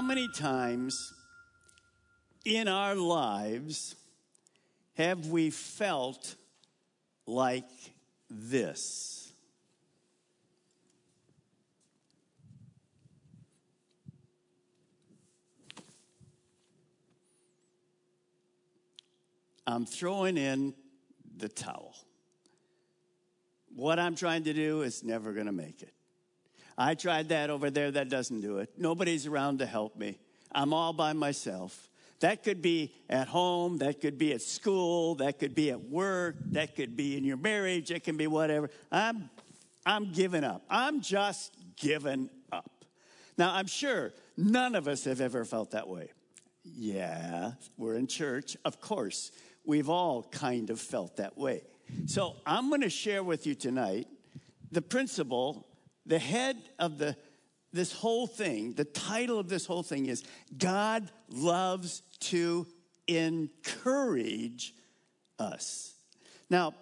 How many times in our lives have we felt like this? I'm throwing in the towel. What I'm trying to do is never going to make it. I tried that over there, that doesn't do it. Nobody's around to help me. I'm all by myself. That could be at home, that could be at school, that could be at work, that could be in your marriage, it can be whatever. I'm I'm giving up. I'm just giving up. Now, I'm sure none of us have ever felt that way. Yeah, we're in church. Of course, we've all kind of felt that way. So, I'm going to share with you tonight the principle, the head of the this whole thing, the title of this whole thing is God loves to encourage us. Now,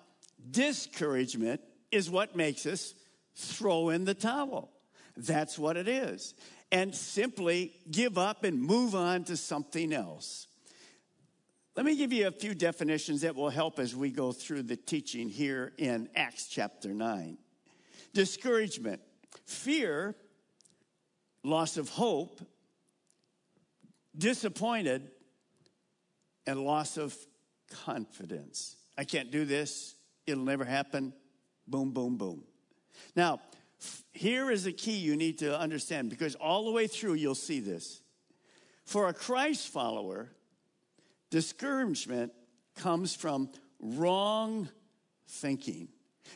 discouragement is what makes us throw in the towel. That's what it is. And simply give up and move on to something else. Let me give you a few definitions that will help as we go through the teaching here in Acts chapter 9. Discouragement, fear loss of hope, disappointed, and loss of confidence. I can't do this. It'll never happen. Boom, boom, boom. Now, here is a key you need to understand because all the way through you'll see this. For a Christ follower, discouragement comes from wrong thinking.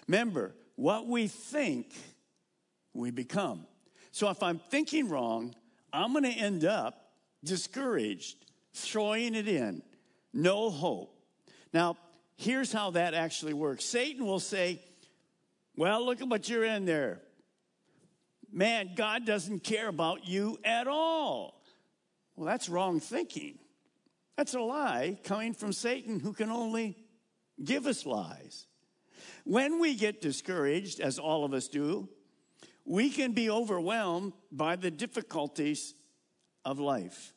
Remember, what we think, we become. So if I'm thinking wrong, I'm going to end up discouraged, throwing it in, no hope. Now, here's how that actually works Satan will say, Well, look at what you're in there. Man, God doesn't care about you at all. Well, that's wrong thinking. That's a lie coming from Satan who can only give us lies. When we get discouraged, as all of us do, we can be overwhelmed by the difficulties of life.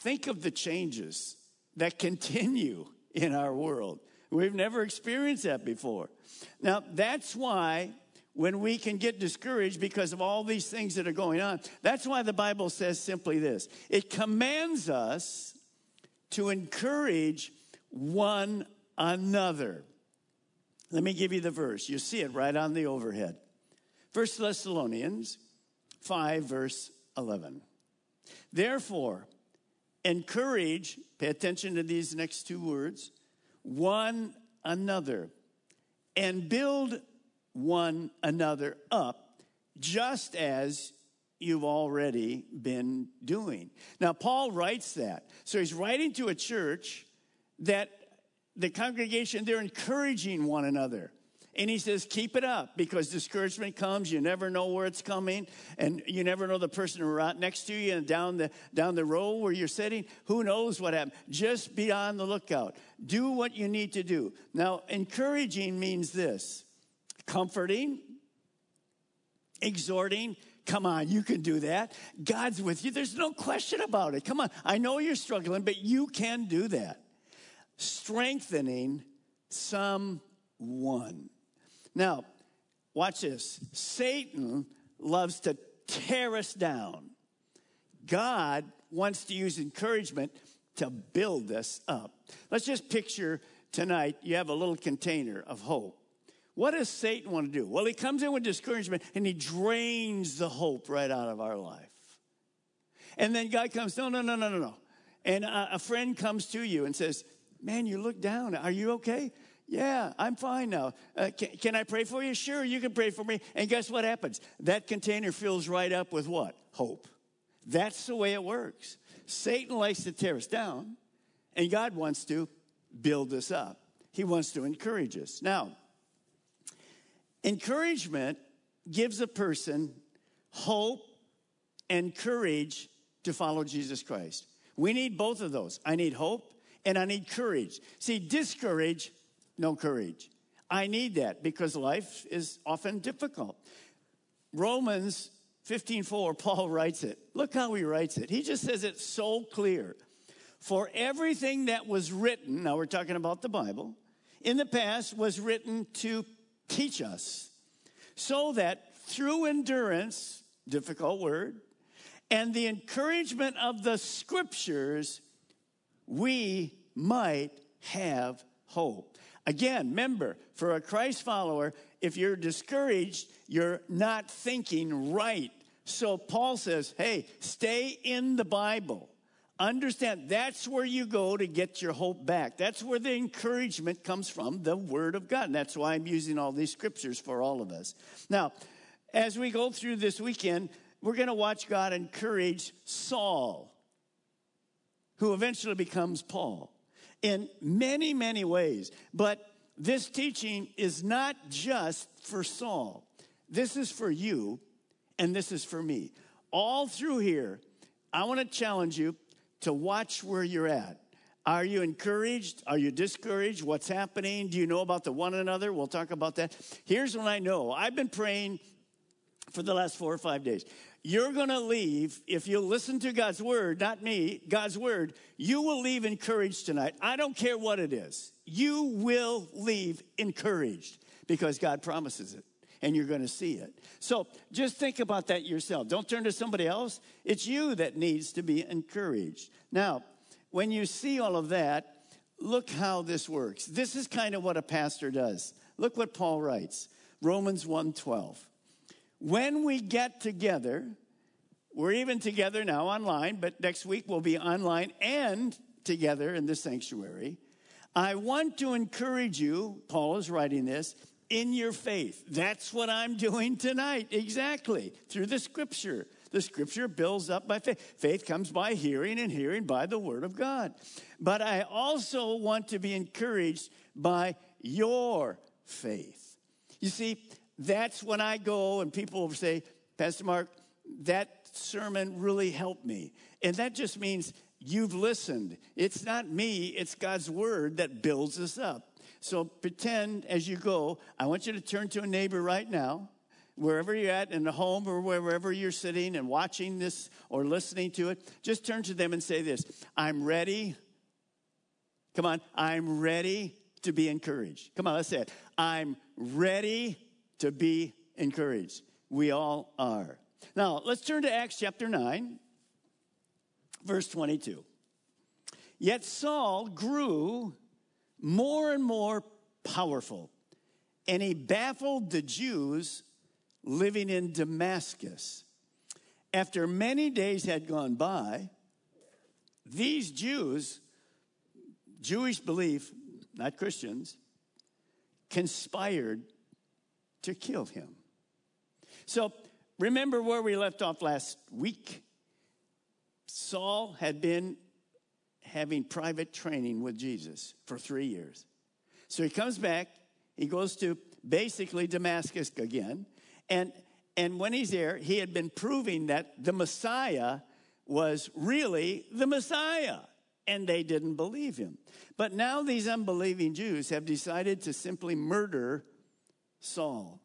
Think of the changes that continue in our world. We've never experienced that before. Now, that's why when we can get discouraged because of all these things that are going on, that's why the Bible says simply this it commands us to encourage one another. Let me give you the verse. You see it right on the overhead. 1 Thessalonians 5, verse 11. Therefore, encourage, pay attention to these next two words, one another, and build one another up, just as you've already been doing. Now, Paul writes that. So he's writing to a church that the congregation, they're encouraging one another. And he says, keep it up because discouragement comes. You never know where it's coming. And you never know the person right next to you and down the, down the row where you're sitting. Who knows what happened? Just be on the lookout. Do what you need to do. Now, encouraging means this comforting, exhorting. Come on, you can do that. God's with you. There's no question about it. Come on. I know you're struggling, but you can do that. Strengthening someone. Now, watch this. Satan loves to tear us down. God wants to use encouragement to build us up. Let's just picture tonight you have a little container of hope. What does Satan want to do? Well, he comes in with discouragement and he drains the hope right out of our life. And then God comes, no, no, no, no, no, no. And a, a friend comes to you and says, Man, you look down. Are you okay? Yeah, I'm fine now. Uh, can, can I pray for you? Sure, you can pray for me. And guess what happens? That container fills right up with what? Hope. That's the way it works. Satan likes to tear us down, and God wants to build us up. He wants to encourage us. Now, encouragement gives a person hope and courage to follow Jesus Christ. We need both of those. I need hope and I need courage. See, discourage no courage. I need that because life is often difficult. Romans 15:4, Paul writes it. Look how he writes it. He just says it so clear. For everything that was written, now we're talking about the Bible, in the past was written to teach us, so that through endurance, difficult word, and the encouragement of the scriptures, we might have hope. Again, remember, for a Christ follower, if you're discouraged, you're not thinking right. So Paul says, hey, stay in the Bible. Understand that's where you go to get your hope back. That's where the encouragement comes from, the Word of God. And that's why I'm using all these scriptures for all of us. Now, as we go through this weekend, we're going to watch God encourage Saul, who eventually becomes Paul, in many, many ways. But this teaching is not just for Saul, this is for you, and this is for me. All through here, I want to challenge you to watch where you're at. Are you encouraged? Are you discouraged? What's happening? Do you know about the one another? We'll talk about that. Here's what I know I've been praying for the last four or five days. You're going to leave, if you listen to God's word, not me, God's word, you will leave encouraged tonight. I don't care what it is. You will leave encouraged because God promises it and you're going to see it. So just think about that yourself. Don't turn to somebody else. It's you that needs to be encouraged. Now, when you see all of that, look how this works. This is kind of what a pastor does. Look what Paul writes. Romans 1:12. When we get together, we're even together now online, but next week we'll be online and together in the sanctuary. I want to encourage you, Paul is writing this, in your faith. That's what I'm doing tonight, exactly, through the scripture. The scripture builds up by faith. Faith comes by hearing, and hearing by the word of God. But I also want to be encouraged by your faith. You see, that's when I go and people will say, Pastor Mark, that sermon really helped me. And that just means you've listened. It's not me, it's God's word that builds us up. So pretend as you go, I want you to turn to a neighbor right now, wherever you're at, in the home or wherever you're sitting and watching this or listening to it. Just turn to them and say this I'm ready. Come on, I'm ready to be encouraged. Come on, let's say it. I'm ready to be encouraged. We all are. Now, let's turn to Acts chapter 9, verse 22. Yet Saul grew more and more powerful, and he baffled the Jews living in Damascus. After many days had gone by, these Jews, Jewish belief, not Christians, conspired to kill him. So remember where we left off last week? Saul had been having private training with Jesus for three years. So he comes back, he goes to basically Damascus again, and and when he's there, he had been proving that the Messiah was really the Messiah, and they didn't believe him. But now these unbelieving Jews have decided to simply murder Saul.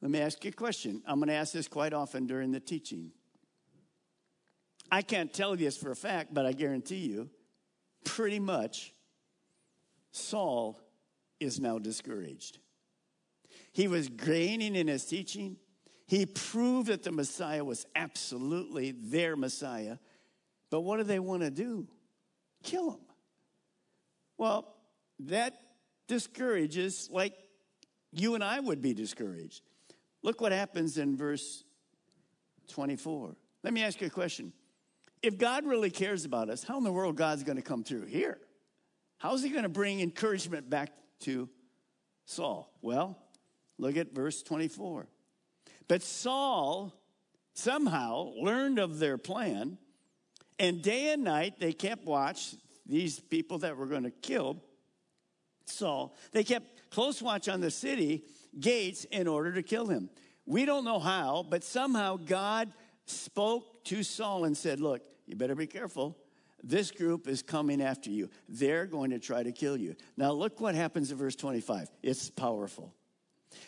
Let me ask you a question. I'm going to ask this quite often during the teaching. I can't tell you this for a fact, but I guarantee you, pretty much, Saul is now discouraged. He was gaining in his teaching. He proved that the Messiah was absolutely their Messiah. But what do they want to do? Kill him. Well, that discourages like you and I would be discouraged. Look what happens in verse 24. Let me ask you a question. If God really cares about us, how in the world God's going to come through here? How is he going to bring encouragement back to Saul? Well, look at verse 24. But Saul somehow learned of their plan, and day and night they kept watch, these people that were going to kill Saul, they kept close watch on the city gates in order to kill him. We don't know how, but somehow God spoke to Saul and said, Look, you better be careful. This group is coming after you. They're going to try to kill you. Now, look what happens in verse 25. It's powerful.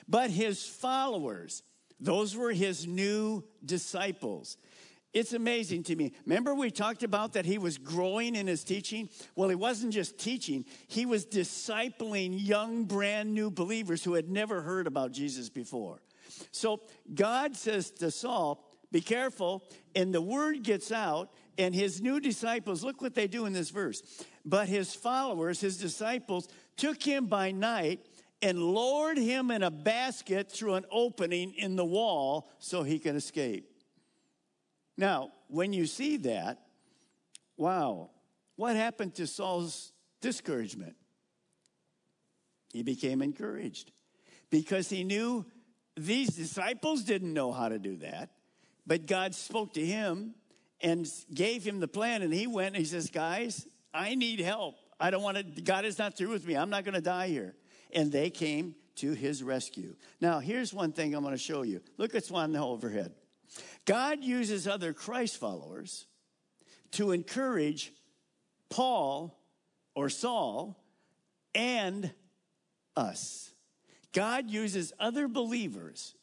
But his followers, Those were his new disciples. It's amazing to me. Remember, we talked about that he was growing in his teaching? Well, he wasn't just teaching, he was discipling young, brand new believers who had never heard about Jesus before. So God says to Saul, Be careful. And the word gets out, and his new disciples, look what they do in this verse. But his followers, his disciples, took him by night and lowered him in a basket through an opening in the wall so he could escape. Now, when you see that, wow, what happened to Saul's discouragement? He became encouraged because he knew these disciples didn't know how to do that, but God spoke to him and gave him the plan. And he went and he says, Guys, I need help. I don't want to, God is not through with me. I'm not going to die here. And they came to his rescue. Now, here's one thing I'm going to show you. Look at one overhead. God uses other Christ followers to encourage Paul or Saul and us. God uses other believers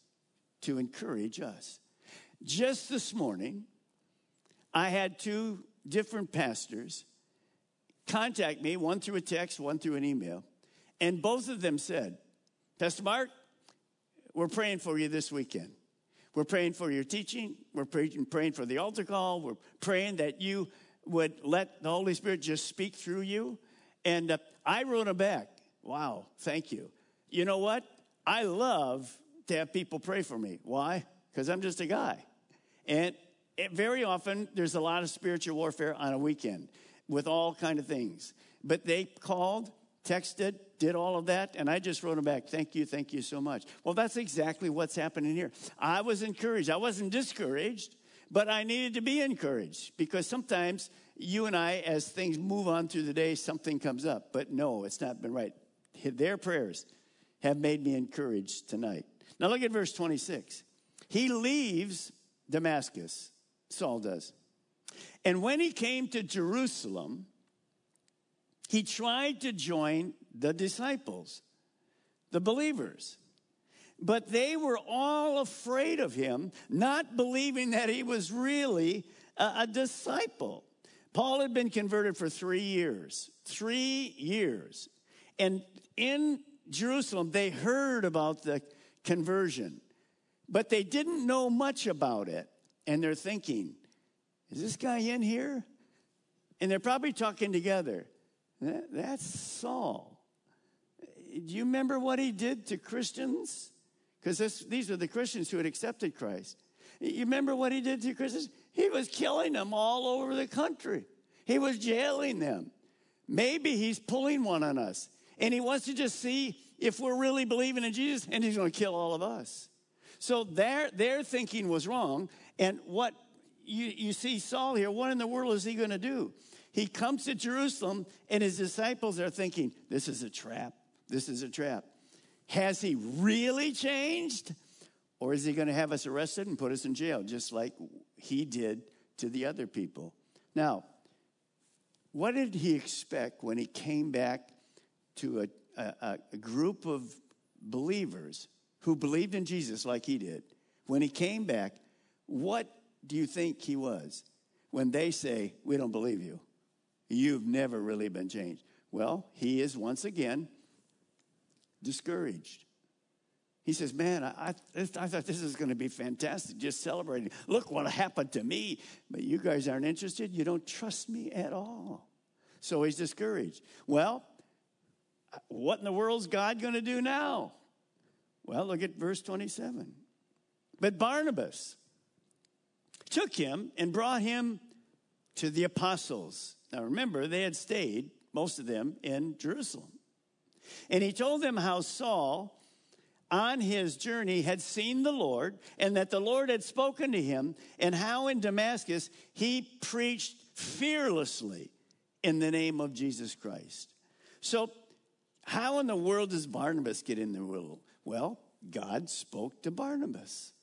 to encourage us. Just this morning, I had two different pastors contact me, one through a text, one through an email, and both of them said, Pastor Mark, we're praying for you this weekend. We're praying for your teaching. We're praying, praying for the altar call. We're praying that you would let the Holy Spirit just speak through you. And uh, I wrote them back. Wow, thank you. You know what? I love to have people pray for me. Why? Because I'm just a guy. And it, very often there's a lot of spiritual warfare on a weekend with all kind of things. But they called, texted, did all of that, and I just wrote them back, thank you, thank you so much. Well, that's exactly what's happening here. I was encouraged. I wasn't discouraged, but I needed to be encouraged because sometimes you and I, as things move on through the day, something comes up. But no, it's not been right. Their prayers have made me encouraged tonight. Now look at verse 26. He leaves Damascus, Saul does. And when he came to Jerusalem, he tried to join the disciples, the believers. But they were all afraid of him, not believing that he was really a, a disciple. Paul had been converted for three years, three years. And in Jerusalem, they heard about the conversion, but they didn't know much about it. And they're thinking, is this guy in here? And they're probably talking together. That's Saul. Do you remember what he did to Christians? Because these are the Christians who had accepted Christ. You remember what he did to Christians? He was killing them all over the country. He was jailing them. Maybe he's pulling one on us. And he wants to just see if we're really believing in Jesus, and he's going to kill all of us. So their, their thinking was wrong. And what you, you see Saul here, what in the world is he going to do? He comes to Jerusalem, and his disciples are thinking, This is a trap. This is a trap. Has he really changed? Or is he going to have us arrested and put us in jail, just like he did to the other people? Now, what did he expect when he came back to a, a, a group of believers who believed in Jesus like he did? When he came back, what do you think he was when they say, We don't believe you? You've never really been changed. Well, he is once again discouraged. He says, Man, I, I, I thought this is going to be fantastic, just celebrating. Look what happened to me. But you guys aren't interested. You don't trust me at all. So he's discouraged. Well, uh, what in the world's God going to do now? Well, look at verse 27. But Barnabas, took him and brought him to the apostles. Now remember, they had stayed, most of them, in Jerusalem. And he told them how Saul, on his journey, had seen the Lord and that the Lord had spoken to him, and how in Damascus he preached fearlessly in the name of Jesus Christ. So, how in the world does Barnabas get in the world? Well, God spoke to Barnabas.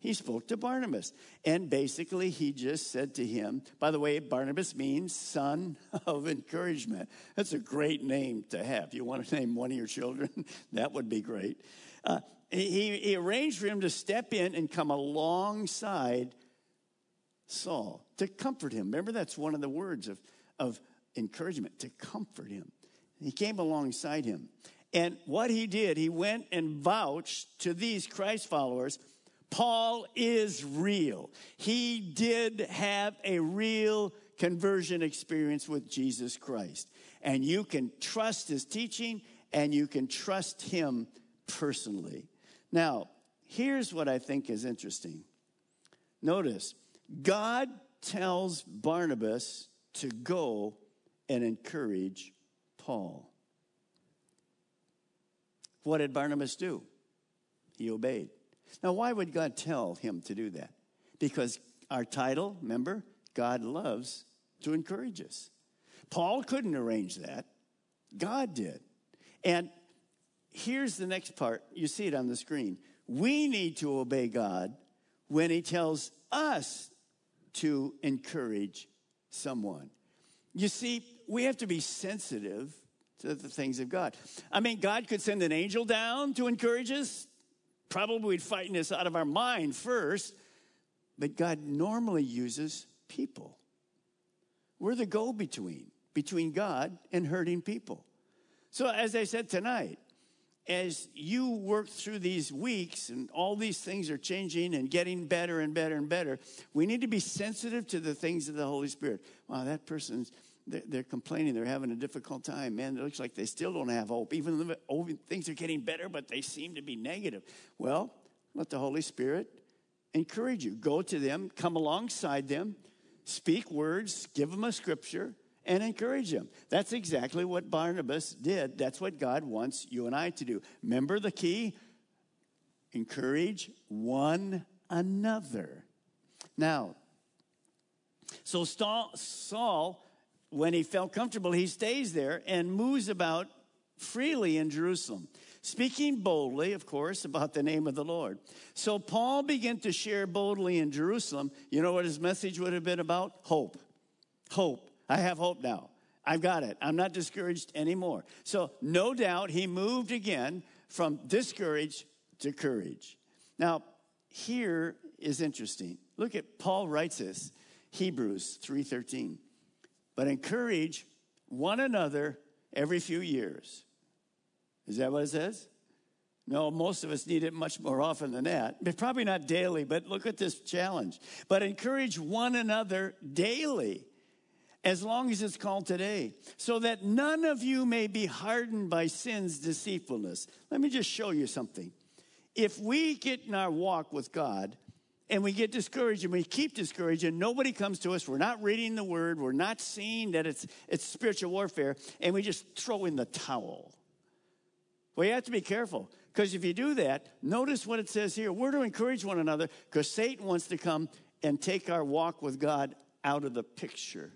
He spoke to Barnabas. And basically, he just said to him, by the way, Barnabas means son of encouragement. That's a great name to have. You want to name one of your children? that would be great. Uh, he, he arranged for him to step in and come alongside Saul to comfort him. Remember, that's one of the words of, of encouragement, to comfort him. He came alongside him. And what he did, he went and vouched to these Christ followers Paul is real. He did have a real conversion experience with Jesus Christ. And you can trust his teaching and you can trust him personally. Now, here's what I think is interesting. Notice, God tells Barnabas to go and encourage Paul. What did Barnabas do? He obeyed. Now, why would God tell him to do that? Because our title, remember, God loves to encourage us. Paul couldn't arrange that, God did. And here's the next part. You see it on the screen. We need to obey God when He tells us to encourage someone. You see, we have to be sensitive to the things of God. I mean, God could send an angel down to encourage us. Probably we'd fighting this out of our mind first, but God normally uses people. We're the go between, between God and hurting people. So, as I said tonight, as you work through these weeks and all these things are changing and getting better and better and better, we need to be sensitive to the things of the Holy Spirit. Wow, that person's they're complaining they're having a difficult time. Man it looks like they still don't have hope. Even though oh, things are getting better but they seem to be negative. Well let the holy spirit encourage you. Go to them come alongside them speak words give them a scripture and encourage them. That's exactly what barnabas did. That's what god wants you and i to do. Remember the key? Encourage one another. Now so Saul when he felt comfortable, he stays there and moves about freely in Jerusalem, speaking boldly, of course, about the name of the Lord. So Paul began to share boldly in Jerusalem. You know what his message would have been about? Hope. Hope. I have hope now. I've got it. I'm not discouraged anymore. So, no doubt, he moved again from discouraged to courage. Now, here is interesting. Look at Paul writes this, Hebrews 3:13 but encourage one another every few years. Is that what it says? No, most of us need it much more often than that. But probably not daily, but look at this challenge. But encourage one another daily, as long as it's called today, so that none of you may be hardened by sin's deceitfulness. Let me just show you something. If we get in our walk with God and we get discouraged and we keep discouraged and nobody comes to us. We're not reading the word. We're not seeing that it's it's spiritual warfare and we just throw in the towel. Well you have to be careful because if you do that notice what it says here. We're to encourage one another because satan wants to come and take our walk with god out of the picture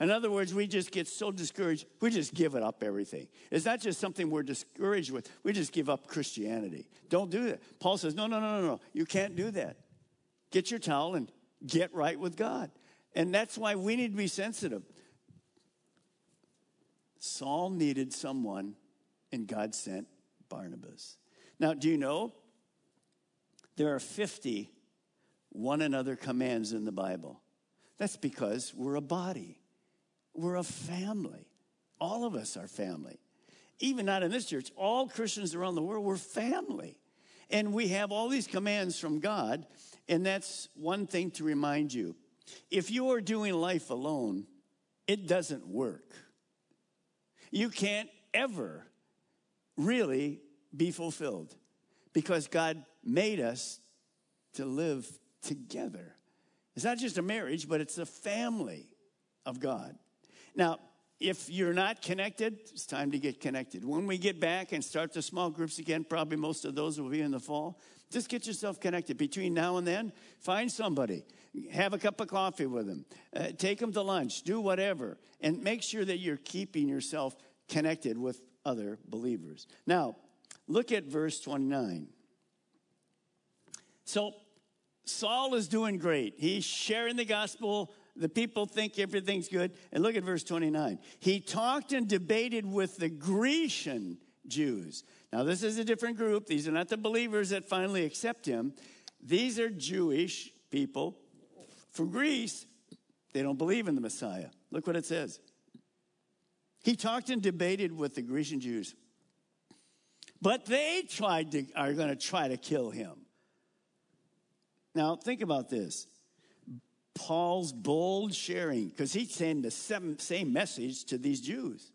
in other words, we just get so discouraged, we just give it up everything. It's not just something we're discouraged with, we just give up Christianity. Don't do that. Paul says, no, no, no, no, no. You can't do that. Get your towel and get right with God. And that's why we need to be sensitive. Saul needed someone, and God sent Barnabas. Now, do you know there are 50 one another commands in the Bible? That's because we're a body. We're a family. All of us are family. Even not in this church, all Christians around the world, we're family. And we have all these commands from God, and that's one thing to remind you. If you are doing life alone, it doesn't work. You can't ever really be fulfilled because God made us to live together. It's not just a marriage, but it's a family of God. Now, if you're not connected, it's time to get connected. When we get back and start the small groups again, probably most of those will be in the fall. Just get yourself connected. Between now and then, find somebody, have a cup of coffee with them, uh, take them to lunch, do whatever, and make sure that you're keeping yourself connected with other believers. Now, look at verse 29. So, Saul is doing great. He's sharing the gospel. The people think everything's good. And look at verse 29. He talked and debated with the Grecian Jews. Now, this is a different group. These are not the believers that finally accept him. These are Jewish people from Greece. They don't believe in the Messiah. Look what it says. He talked and debated with the Grecian Jews, but they tried to, are going to try to kill him. Now, think about this. Paul's bold sharing, because he's saying the same message to these Jews.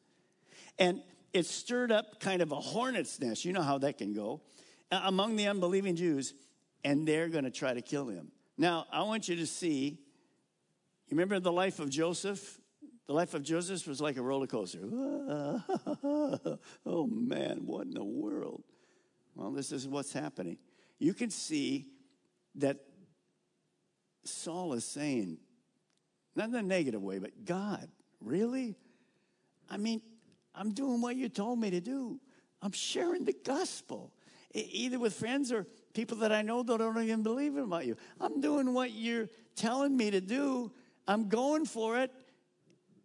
And it stirred up kind of a hornet's nest. You know how that can go uh, among the unbelieving Jews, and they're going to try to kill him. Now, I want you to see, you remember the life of Joseph? The life of Joseph was like a roller coaster. oh man, what in the world? Well, this is what's happening. You can see that Saul is saying, not in a negative way, but God, really? I mean, I'm doing what you told me to do. I'm sharing the gospel, either with friends or people that I know that don't even believe about you. I'm doing what you're telling me to do. I'm going for it.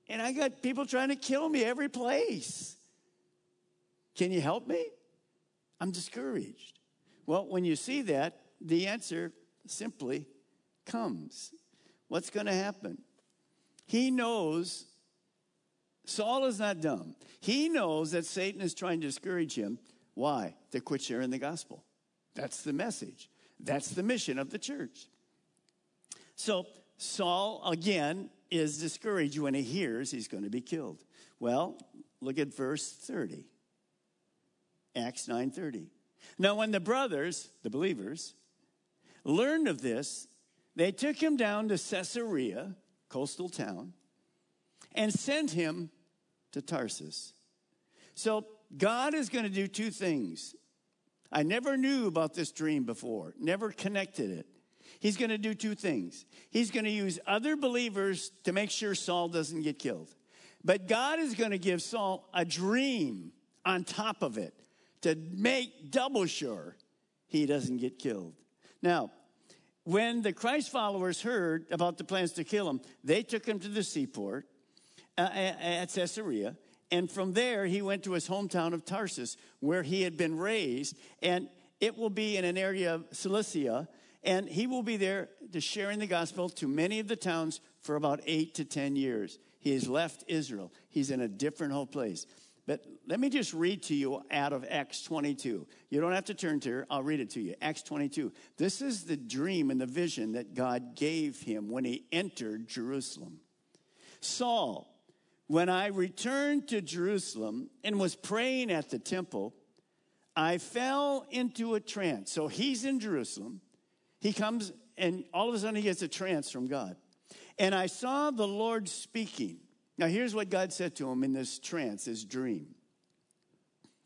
And I got people trying to kill me every place. Can you help me? I'm discouraged. Well, when you see that, the answer simply comes. What's going to happen? He knows Saul is not dumb. He knows that Satan is trying to discourage him. Why? To quit sharing the gospel. That's the message. That's the mission of the church. So Saul, again, is discouraged when he hears he's going to be killed. Well, look at verse 30. Acts 9:30. Now when the brothers, the believers, learned of this, they took him down to Caesarea, coastal town, and sent him to Tarsus. So God is going to do two things. I never knew about this dream before, never connected it. He's going to do two things. He's going to use other believers to make sure Saul doesn't get killed. But God is going to give Saul a dream on top of it to make double sure he doesn't get killed. Now, when the Christ followers heard about the plans to kill him, they took him to the seaport uh, at Caesarea. And from there, he went to his hometown of Tarsus, where he had been raised. And it will be in an area of Cilicia. And he will be there to sharing the gospel to many of the towns for about eight to 10 years. He has left Israel, he's in a different whole place. But let me just read to you out of Acts 22. You don't have to turn to it, I'll read it to you. Acts 22. This is the dream and the vision that God gave him when he entered Jerusalem. Saul, when I returned to Jerusalem and was praying at the temple, I fell into a trance. So he's in Jerusalem. He comes and all of a sudden he gets a trance from God. And I saw the Lord speaking. Now, here's what God said to him in this trance, this dream.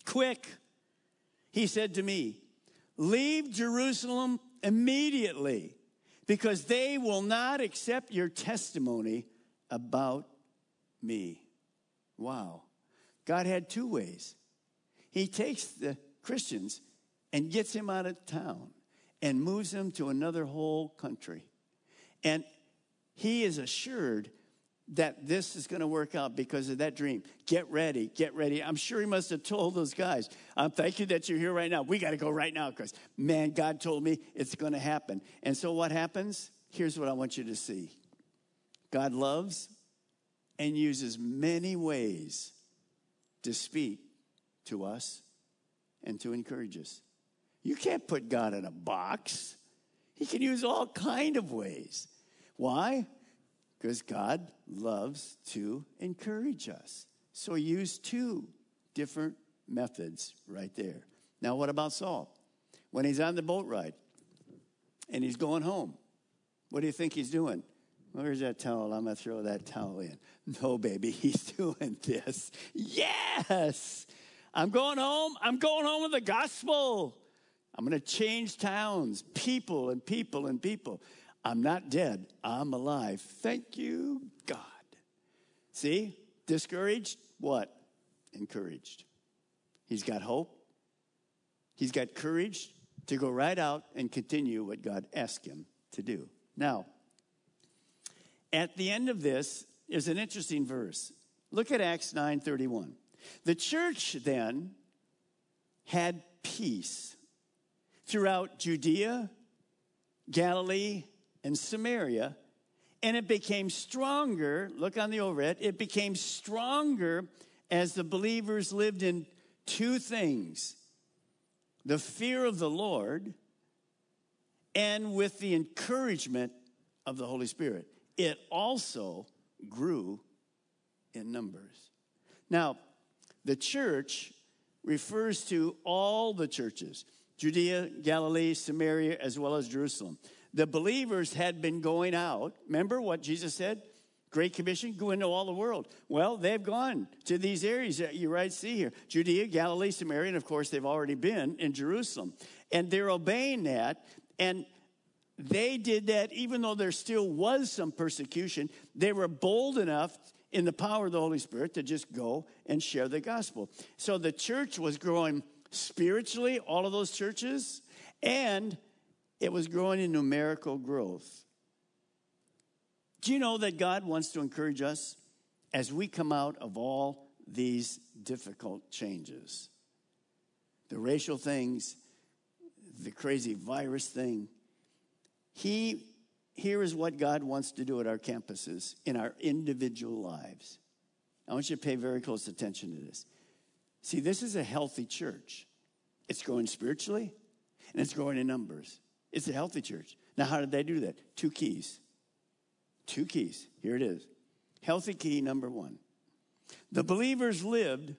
Quick, he said to me, leave Jerusalem immediately because they will not accept your testimony about me. Wow. God had two ways. He takes the Christians and gets him out of town and moves him to another whole country. And he is assured that this is going to work out because of that dream. Get ready, get ready. I'm sure he must have told those guys, um, thank you that you're here right now. We got to go right now because, man, God told me it's going to happen. And so what happens? Here's what I want you to see God loves and uses many ways to speak to us and to encourage us. You can't put God in a box. He can use all kind of ways. Why? Because God loves to encourage us. So he used two different methods right there. Now, what about Saul? When he's on the boat ride and he's going home, what do you think he's doing? Where's that towel? I'm going to throw that towel in. No, baby, he's doing this. Yes, I'm going home. I'm going home with the gospel. I'm going to change towns, people, and people, and people. I'm not dead. I'm alive. Thank you, God. See, discouraged? What? Encouraged. He's got hope. He's got courage to go right out and continue what God asked him to do. Now, at the end of this is an interesting verse. Look at Acts 9:31. The church then had peace throughout Judea, Galilee, and Samaria, and it became stronger. Look on the overhead. It became stronger as the believers lived in two things the fear of the Lord and with the encouragement of the Holy Spirit. It also grew in numbers. Now, the church refers to all the churches Judea, Galilee, Samaria, as well as Jerusalem. The believers had been going out. Remember what Jesus said? Great Commission, go into all the world. Well, they've gone to these areas that you right see here Judea, Galilee, Samaria, and of course, they've already been in Jerusalem. And they're obeying that. And they did that even though there still was some persecution. They were bold enough in the power of the Holy Spirit to just go and share the gospel. So the church was growing spiritually, all of those churches, and it was growing in numerical growth. Do you know that God wants to encourage us as we come out of all these difficult changes? The racial things, the crazy virus thing. He, here is what God wants to do at our campuses in our individual lives. I want you to pay very close attention to this. See, this is a healthy church. It's growing spiritually and it's growing in numbers. It's a healthy church. Now, how did they do that? Two keys Two keys. Here it is. Healthy key number one. The believers lived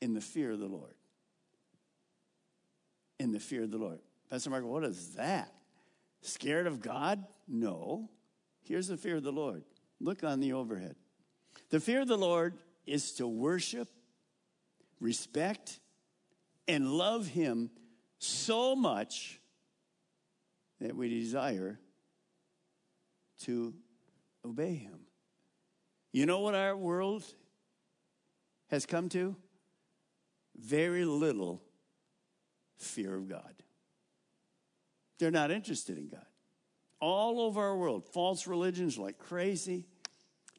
in the fear of the Lord. In the fear of the Lord. Pastor Mark, what is that? Scared of God? No. Here's the fear of the Lord. Look on the overhead. The fear of the Lord is to worship, respect, and love Him so much that we desire to obey him. You know what our world has come to? Very little fear of God. They're not interested in God. All over our world, false religions like crazy,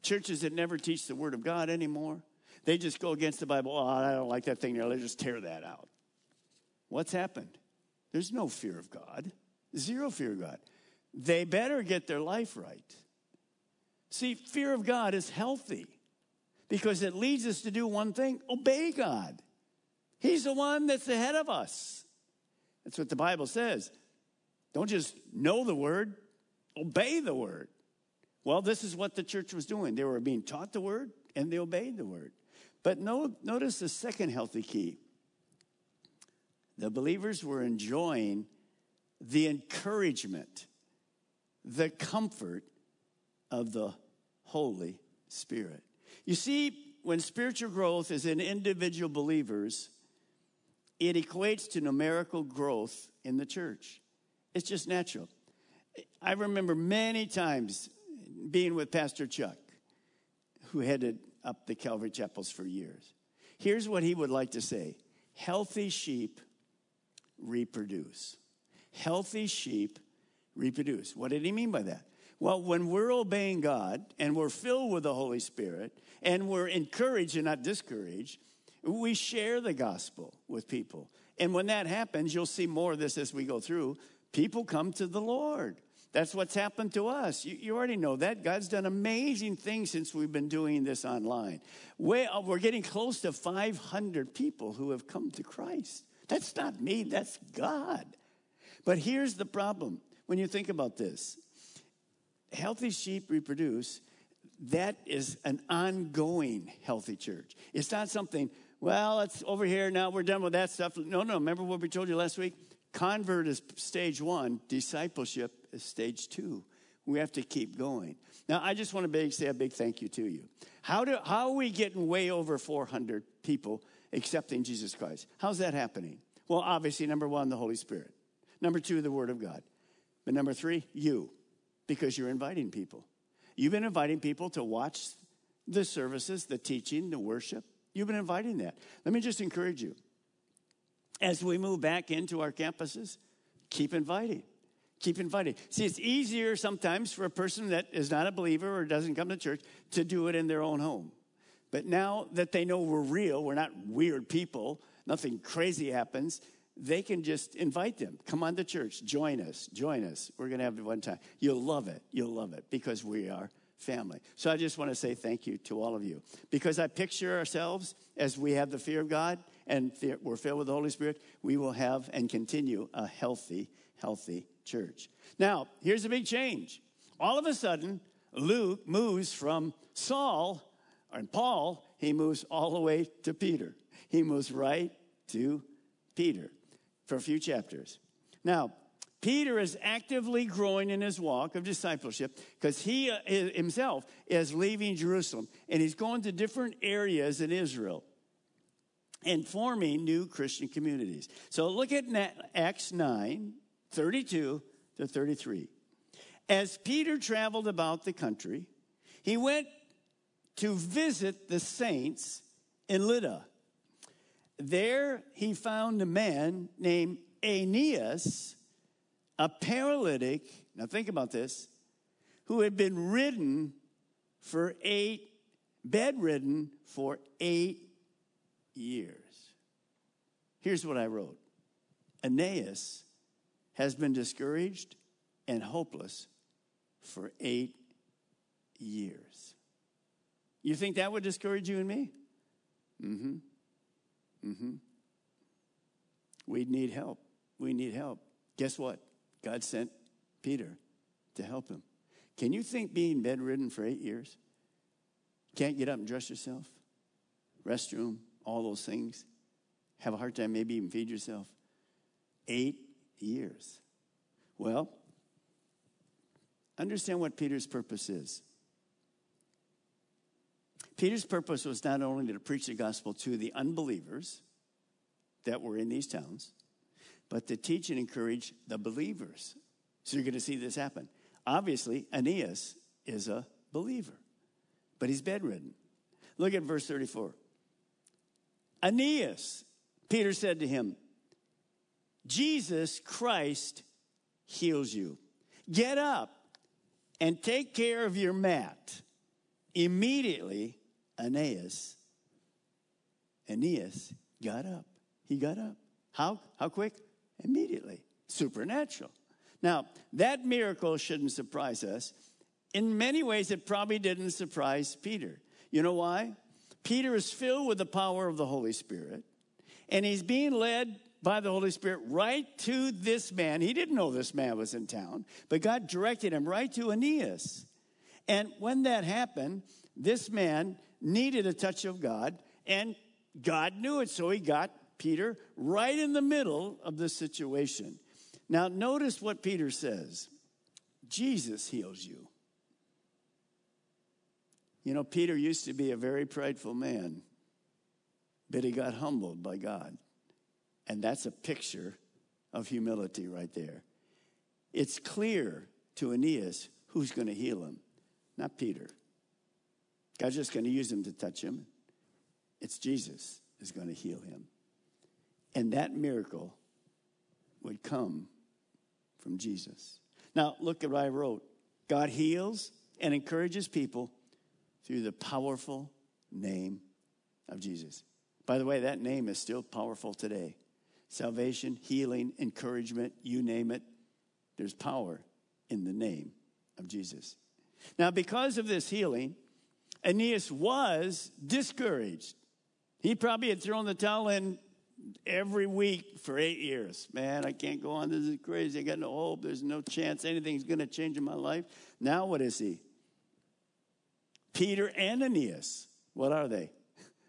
churches that never teach the Word of God anymore. They just go against the Bible. Oh, I don't like that thing there. Let's just tear that out. What's happened? There's no fear of God, zero fear of God they better get their life right. See, fear of God is healthy because it leads us to do one thing obey God. He's the one that's ahead of us. That's what the Bible says. Don't just know the word, obey the word. Well, this is what the church was doing. They were being taught the word and they obeyed the word. But no, notice the second healthy key. The believers were enjoying the encouragement the comfort of the Holy Spirit. You see, when spiritual growth is in individual believers, it equates to numerical growth in the church. It's just natural. I remember many times being with Pastor Chuck, who headed up the Calvary Chapels for years. Here's what he would like to say healthy sheep reproduce. Healthy sheep reproduce. What did he mean by that? Well, when we're obeying God and we're filled with the Holy Spirit and we're encouraged and not discouraged, we share the gospel with people. And when that happens, you'll see more of this as we go through. People come to the Lord. That's what's happened to us. You, you, already know that. God's done amazing things since we've been doing this online. We're, uh, we're getting close to 500 people who have come to Christ. That's not me, that's God. But here's the problem when you think about this. Healthy sheep reproduce. That is an ongoing healthy church. It's not something, well, it's over here now, we're done with that stuff. No, no, remember what we told you last week? Convert is stage one, discipleship is stage two. We have to keep going. Now, I just want to say a big thank you to you. How, do, how are we getting way over 400 people accepting Jesus Christ? How's that happening? Well, obviously, number one, the Holy Spirit. Number two, the Word of God. But number three, you, because you're inviting people. You've been inviting people to watch the services, the teaching, the worship. You've been inviting that. Let me just encourage you. As we move back into our campuses, keep inviting. Keep inviting. See, it's easier sometimes for a person that is not a believer or doesn't come to church to do it in their own home. But now that they know we're real, we're not weird people, nothing crazy happens, they can just invite them. Come on to church, join us, join us. We're going to have one time. You'll love it. You'll love it because we are family. So I just want to say thank you to all of you because I picture ourselves as we have the fear of God and we're filled with the Holy Spirit, we will have and continue a healthy, healthy church. Now, here's a big change. All of a sudden, Luke moves from Saul and Paul, he moves all the way to Peter. He moves right to Peter for a few chapters. Now, Peter is actively growing in his walk of discipleship because he uh, himself is leaving Jerusalem and he's going to different areas in Israel and forming new Christian communities. So look at Acts 9 32 to 33. As Peter traveled about the country, he went to visit the saints in Lydda. There he found a man named Aeneas, a paralytic, now think about this, who had been ridden for eight, bedridden for eight years. Here's what I wrote Aeneas has been discouraged and hopeless for eight years. You think that would discourage you and me? Mm hmm. Mm hmm. We'd need help. We need help. Guess what? God sent Peter to help him. Can you think being bedridden for eight years? Can't get up and dress yourself? Restroom, all those things? Have a hard time maybe even feed yourself? Eight years. Well, understand what Peter's purpose is. Peter's purpose was not only to preach the gospel to the unbelievers that were in these towns, but to teach and encourage the believers. So you're going to see this happen. Obviously, Aeneas is a believer, but he's bedridden. Look at verse 34. Aeneas, Peter said to him, Jesus Christ heals you. Get up and take care of your mat. Immediately, Aeneas, Aeneas got up. He got up. How? How quick? Immediately. Supernatural. Now, that miracle shouldn't surprise us. In many ways, it probably didn't surprise Peter. You know why? Peter is filled with the power of the Holy Spirit, and he's being led by the Holy Spirit right to this man. He didn't know this man was in town, but God directed him right to Aeneas. And when that happened, this man needed a touch of God, and God knew it, so he got Peter right in the middle of the situation. Now, notice what Peter says Jesus heals you. You know, Peter used to be a very prideful man, but he got humbled by God. And that's a picture of humility right there. It's clear to Aeneas who's going to heal him, not Peter. God's just going to use him to touch him. It's Jesus is going to heal him. And that miracle would come from Jesus. Now, look at what I wrote God heals and encourages people through the powerful name of Jesus. By the way, that name is still powerful today. Salvation, healing, encouragement, you name it, there's power in the name of Jesus. Now, because of this healing, Aeneas was discouraged. He probably had thrown the towel in every week for eight years. Man, I can't go on. This is crazy. I got no hope. There's no chance anything's going to change in my life. Now, what is he? Peter and Aeneas. What are they?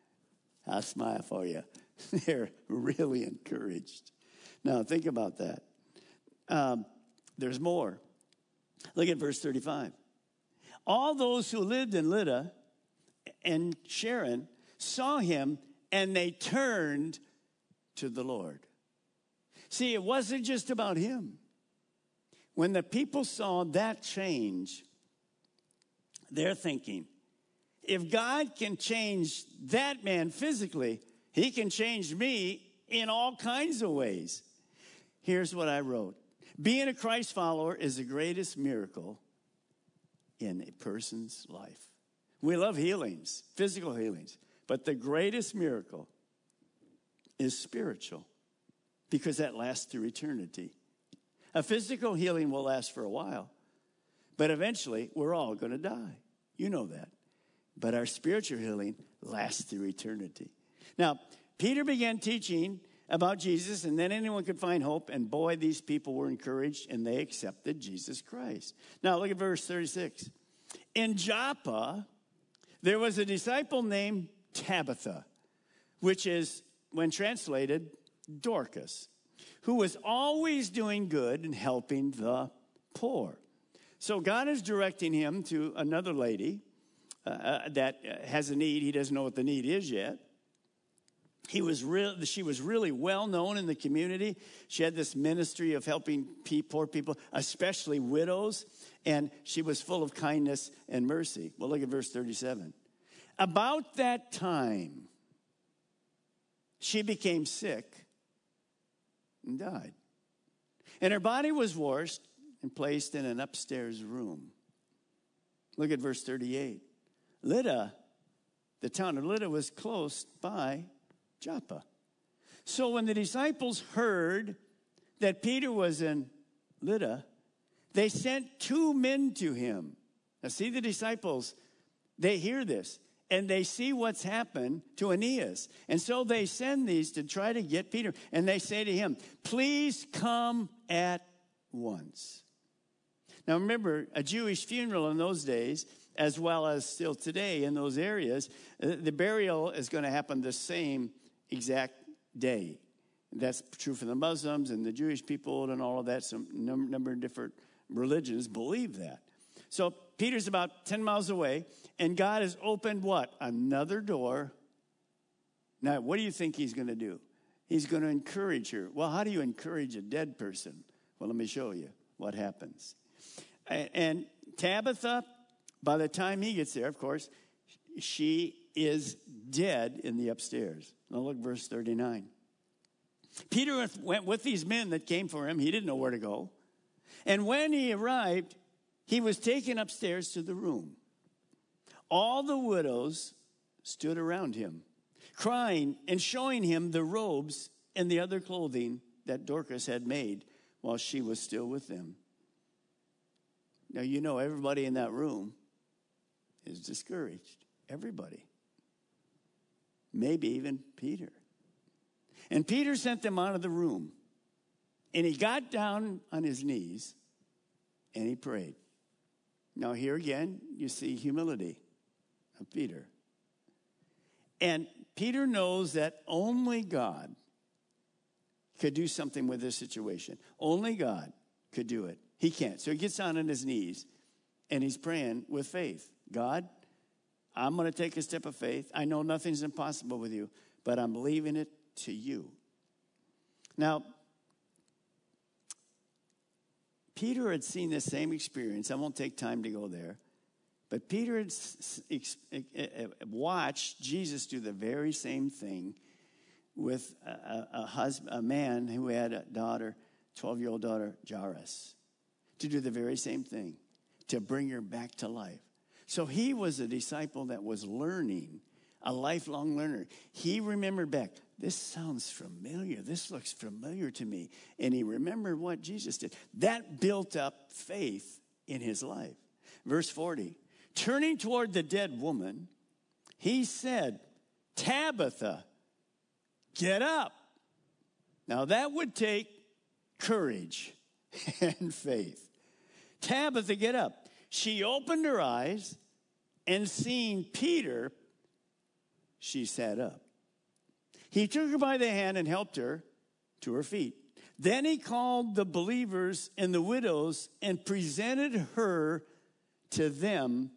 I'll smile for you. They're really encouraged. Now, think about that. Um, there's more. Look at verse 35. All those who lived in Lydda and Sharon saw him and they turned to the Lord. See, it wasn't just about him. When the people saw that change, they're thinking, if God can change that man physically, he can change me in all kinds of ways. Here's what I wrote Being a Christ follower is the greatest miracle in a person's life. We love healings, physical healings, but the greatest miracle is spiritual because that lasts through eternity. A physical healing will last for a while, but eventually we're all going to die. You know that. But our spiritual healing lasts through eternity. Now, Peter began teaching about Jesus, and then anyone could find hope. And boy, these people were encouraged and they accepted Jesus Christ. Now, look at verse 36. In Joppa, there was a disciple named Tabitha, which is, when translated, Dorcas, who was always doing good and helping the poor. So God is directing him to another lady uh, uh that has a need. He doesn't know what the need is yet. He was real, she was really well known in the community. She had this ministry of helping poor people, especially widows, and she was full of kindness and mercy. Well, look at verse 37. About that time, she became sick and died. And her body was washed and placed in an upstairs room. Look at verse 38. Lydda, the town of Lydda, was close by Joppa. So when the disciples heard that Peter was in Lydda, they sent two men to him. Now, see the disciples, they hear this and they see what's happened to Aeneas. And so they send these to try to get Peter. And they say to him, Please come at once. Now remember, a Jewish funeral in those days, as well as still today in those areas, uh, the burial is going to happen the same exact day. That's true for the Muslims and the Jewish people and all of that. Some number of different religions believe that. So Peter's about 10 miles away, and God has opened what? Another door. Now, what do you think he's going to do? He's going to encourage her. Well, how do you encourage a dead person? Well, let me show you what happens. And Tabitha, by the time he gets there, of course, she is dead in the upstairs. Now look, verse 39. Peter went with these men that came for him. He didn't know where to go. And when he arrived, he was taken upstairs to the room. All the widows stood around him, crying and showing him the robes and the other clothing that Dorcas had made while she was still with them. Now, you know, everybody in that room is discouraged. Everybody maybe even Peter. And Peter sent them out of the room. And he got down on his knees and he prayed. Now, here again, you see humility of Peter. And Peter knows that only God could do something with this situation. Only God could do it. He can't. So he gets down on his knees and he's praying with faith God, I'm going to take a step of faith. I know nothing's impossible with you, but I'm leaving it to you. Now, Peter had seen the same experience. I won't take time to go there. But Peter had watched Jesus do the very same thing with a, a, husband, a man who had a daughter, 12 year old daughter, Jairus, to do the very same thing, to bring her back to life. So he was a disciple that was learning, a lifelong learner. He remembered back, this sounds familiar. This looks familiar to me. And he remembered what Jesus did. That built up faith in his life. Verse 40 Turning toward the dead woman, he said, Tabitha, get up. Now that would take courage and faith. Tabitha, get up. She opened her eyes and seeing Peter, she sat up. He took her by the hand and helped her to her feet. Then he called the believers and the widows and presented her to them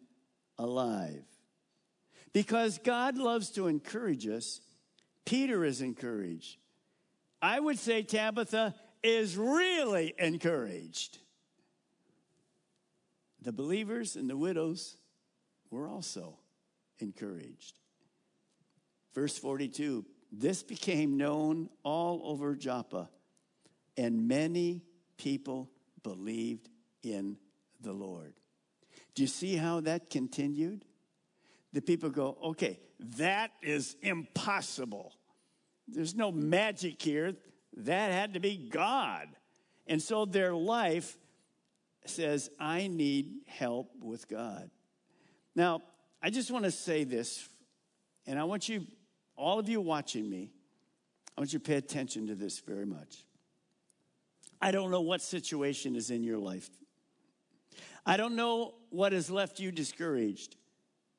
alive. Because God loves to encourage us, Peter is encouraged. I would say Tabitha is really encouraged the believers and the widows were also encouraged. Verse 42 This became known all over Joppa, and many people believed in the Lord. Do you see how that continued? The people go, okay, that is impossible. There's no magic here. That had to be God. And so their life says, I need help with God. Now, I just want to say this, and I want you, all of you watching me, I want you to pay attention to this very much. I don't know what situation is in your life. I don't know what has left you discouraged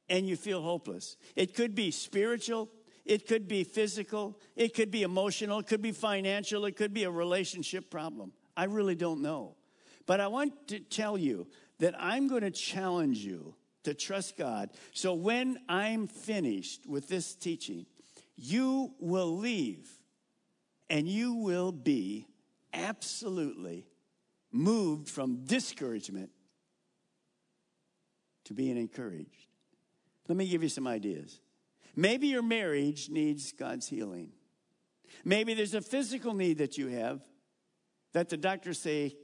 and you feel hopeless. It could be spiritual, it could be physical, it could be emotional, it could be financial, it could be a relationship problem. I really don't know. But I want to tell you that I'm going to challenge you to trust God. So when I'm finished with this teaching, you will leave and you will be absolutely moved from discouragement to being encouraged. Let me give you some ideas. Maybe your marriage needs God's healing. Maybe there's a physical need that you have that the doctors say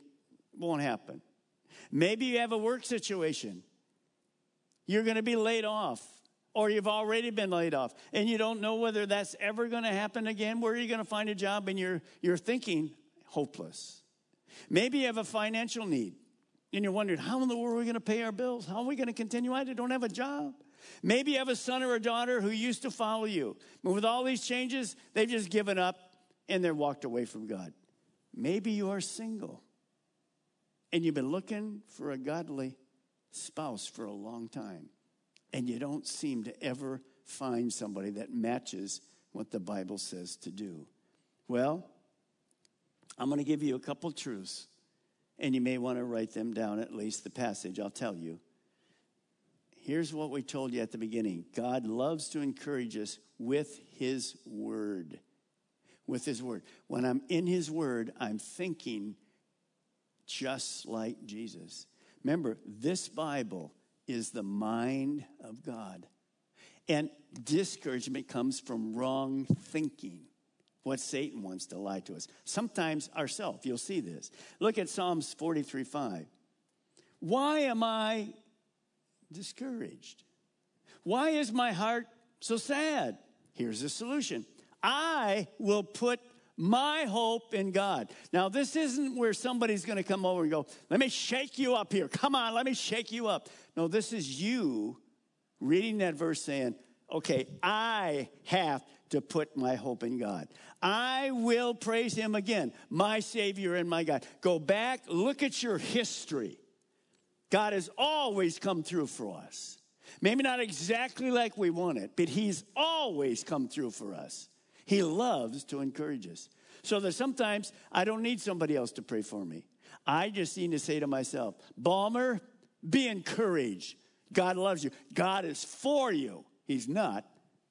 won't happen. Maybe you have a work situation. You're going to be laid off, or you've already been laid off, and you don't know whether that's ever going to happen again. Where are you going to find a job? And you're, you're thinking hopeless. Maybe you have a financial need, and you're wondering, how in the world are we going to pay our bills? How are we going to continue? I don't have a job. Maybe you have a son or a daughter who used to follow you. But with all these changes, they've just given up and they're walked away from God. Maybe you are single and you've been looking for a godly spouse for a long time, and you don't seem to ever find somebody that matches what the Bible says to do. Well, I'm going to give you a couple truths, and you may want to write them down, at least the passage, I'll tell you. Here's what we told you at the beginning God loves to encourage us with His Word. With His Word. When I'm in His Word, I'm thinking just like Jesus. Remember, this Bible is the mind of God. And discouragement comes from wrong thinking. What Satan wants to lie to us. Sometimes ourselves, you'll see this. Look at Psalms 43 5. Why am I discouraged? Why is my heart so sad? Here's the solution I will put my hope in God. Now, this isn't where somebody's going to come over and go, let me shake you up here. Come on, let me shake you up. No, this is you reading that verse saying, okay, I have to put my hope in God. I will praise him again, my Savior and my God. Go back, look at your history. God has always come through for us. Maybe not exactly like we want it, but he's always come through for us. He loves to encourage us. So that sometimes I don't need somebody else to pray for me. I just need to say to myself, Balmer, be encouraged. God loves you. God is for you. He's not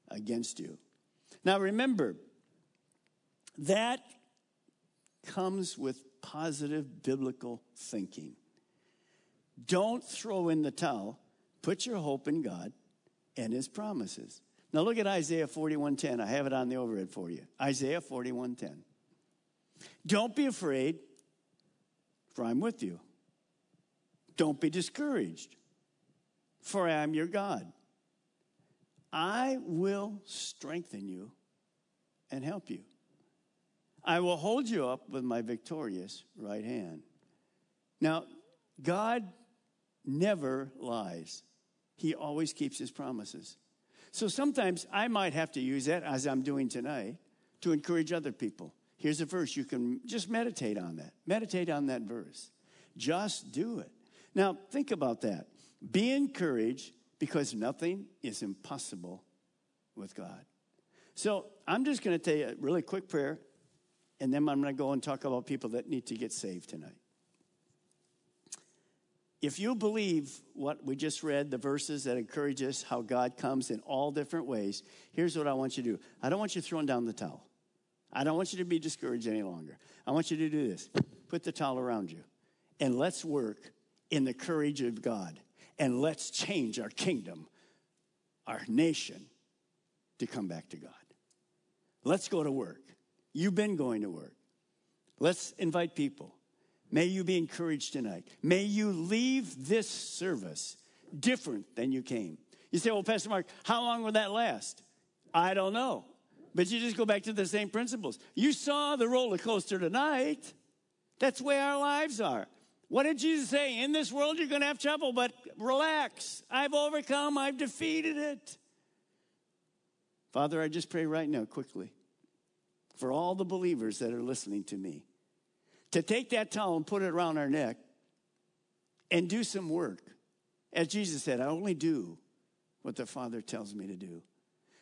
against you. Now remember, that comes with positive biblical thinking. Don't throw in the towel. Put your hope in God and his promises. Now look at Isaiah 41:10. I have it on the overhead for you. Isaiah 41:10. Don't be afraid, for I'm with you. Don't be discouraged, for I am your God. I will strengthen you and help you. I will hold you up with my victorious right hand. Now, God never lies. He always keeps his promises. So sometimes I might have to use that, as I'm doing tonight, to encourage other people. Here's a verse. You can just meditate on that. Meditate on that verse. Just do it. Now, think about that. Be encouraged because nothing is impossible with God. So I'm just going to tell you a really quick prayer, and then I'm going to go and talk about people that need to get saved tonight if you believe what we just read, the verses that encourage us how God comes in all different ways, here's what I want you to do. I don't want you throwing down the towel. I don't want you to be discouraged any longer. I want you to do this put the towel around you, and let's work in the courage of God, and let's change our kingdom, our nation, to come back to God. Let's go to work. You've been going to work. Let's invite people. May you be encouraged tonight. May you leave this service different than you came. You say, well, Pastor Mark, how long will that last? I don't know. But you just go back to the same principles. You saw the roller coaster tonight. That's where our lives are. What did Jesus say? In this world, you're going to have trouble, but relax. I've overcome, I've defeated it. Father, I just pray right now, quickly, for all the believers that are listening to me, to take that towel and put it around our neck and do some work. As Jesus said, I only do what the Father tells me to do.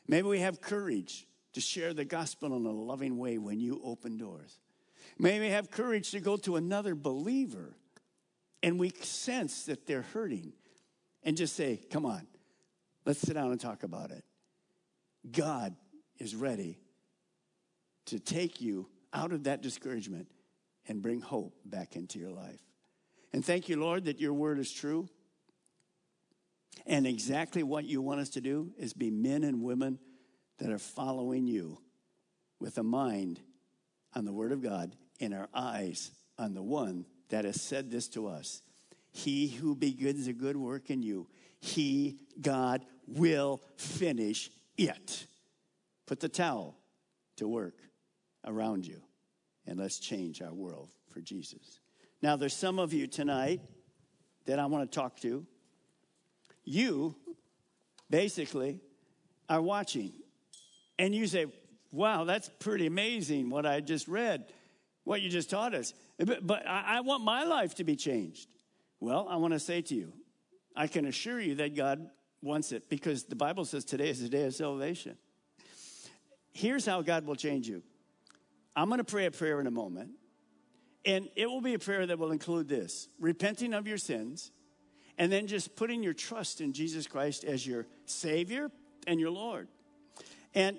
Maybe we have courage to share the gospel in a loving way when you open doors. Maybe we have courage to go to another believer and we sense that they're hurting and just say, Come on, let's sit down and talk about it. God is ready to take you out of that discouragement and bring hope back into your life. And thank you, Lord, that your word is true. And exactly what you want us to do is be men and women that are following you with a mind on the word of God and our eyes on the one that has said this to us He who begins a good work in you, he, God, will finish it. Put the towel to work around you and let's change our world for Jesus. Now, there's some of you tonight that I want to talk to. You basically are watching and you say, Wow, that's pretty amazing what I just read, what you just taught us. But, but I, I want my life to be changed. Well, I want to say to you, I can assure you that God wants it because the Bible says today is the day of salvation. Here's how God will change you. I'm going to pray a prayer in a moment, and it will be a prayer that will include this repenting of your sins, and then just putting your trust in Jesus Christ as your Savior and your Lord. And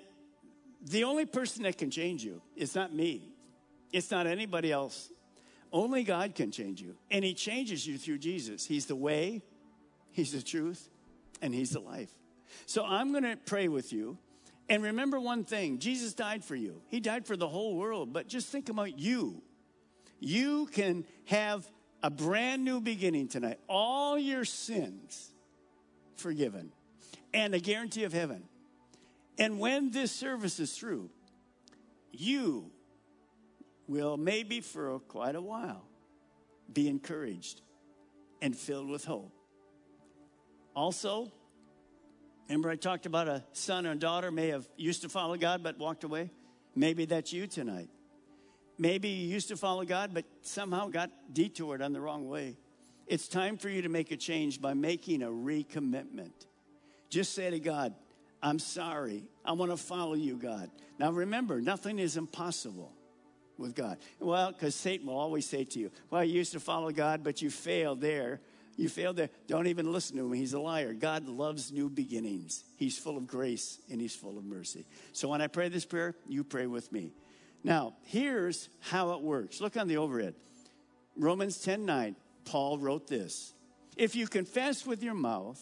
the only person that can change you is not me, it's not anybody else. Only God can change you. And He changes you through Jesus. He's the way, He's the truth, and He's the life. So I'm going to pray with you. And remember one thing Jesus died for you, He died for the whole world. But just think about you. You can have a brand new beginning tonight, all your sins forgiven, and a guarantee of heaven. And when this service is through, you will, maybe for quite a while, be encouraged and filled with hope. Also, remember I talked about a son or daughter may have used to follow God but walked away? Maybe that's you tonight. Maybe you used to follow God but somehow got detoured on the wrong way. It's time for you to make a change by making a recommitment. Just say to God, I'm sorry. I want to follow you, God. Now remember, nothing is impossible with God. Well, because Satan will always say to you, Well, you used to follow God, but you failed there. You failed there. Don't even listen to him. He's a liar. God loves new beginnings. He's full of grace and he's full of mercy. So when I pray this prayer, you pray with me. Now, here's how it works. Look on the overhead. Romans 10 9, Paul wrote this If you confess with your mouth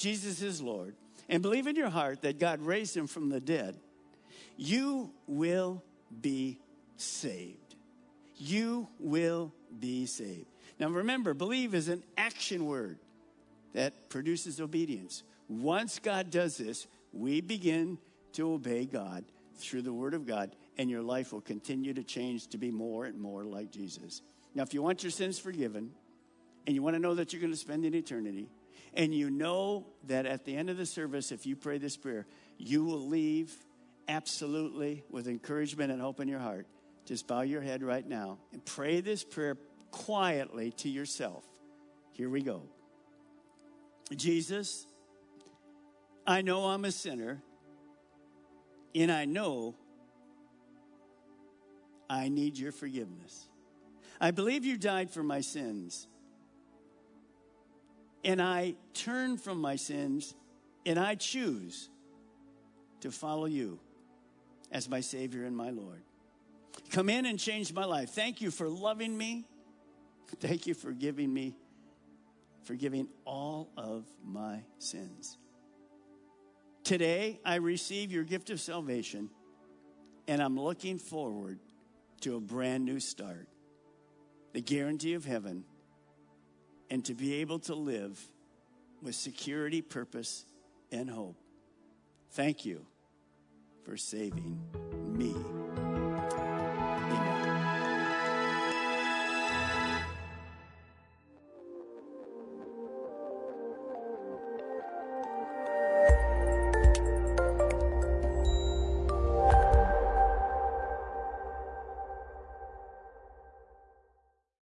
Jesus is Lord and believe in your heart that God raised him from the dead, you will be saved. You will be saved. Now remember, believe is an action word that produces obedience. Once God does this, we begin to obey God through the Word of God, and your life will continue to change to be more and more like Jesus. Now, if you want your sins forgiven, and you want to know that you're going to spend an eternity, and you know that at the end of the service, if you pray this prayer, you will leave absolutely with encouragement and hope in your heart. Just bow your head right now and pray this prayer quietly to yourself. Here we go. Jesus, I know I'm a sinner, and I know I need your forgiveness. I believe you died for my sins and I turn from my sins and I choose to follow you as my Savior and my Lord. Come in and change my life. Thank you for loving me. Thank you for giving me, forgiving all of my sins. Today, I receive your gift of salvation, and I'm looking forward to a brand new start. the guarantee of heaven, and to be able to live with security, purpose, and hope. Thank you for saving me.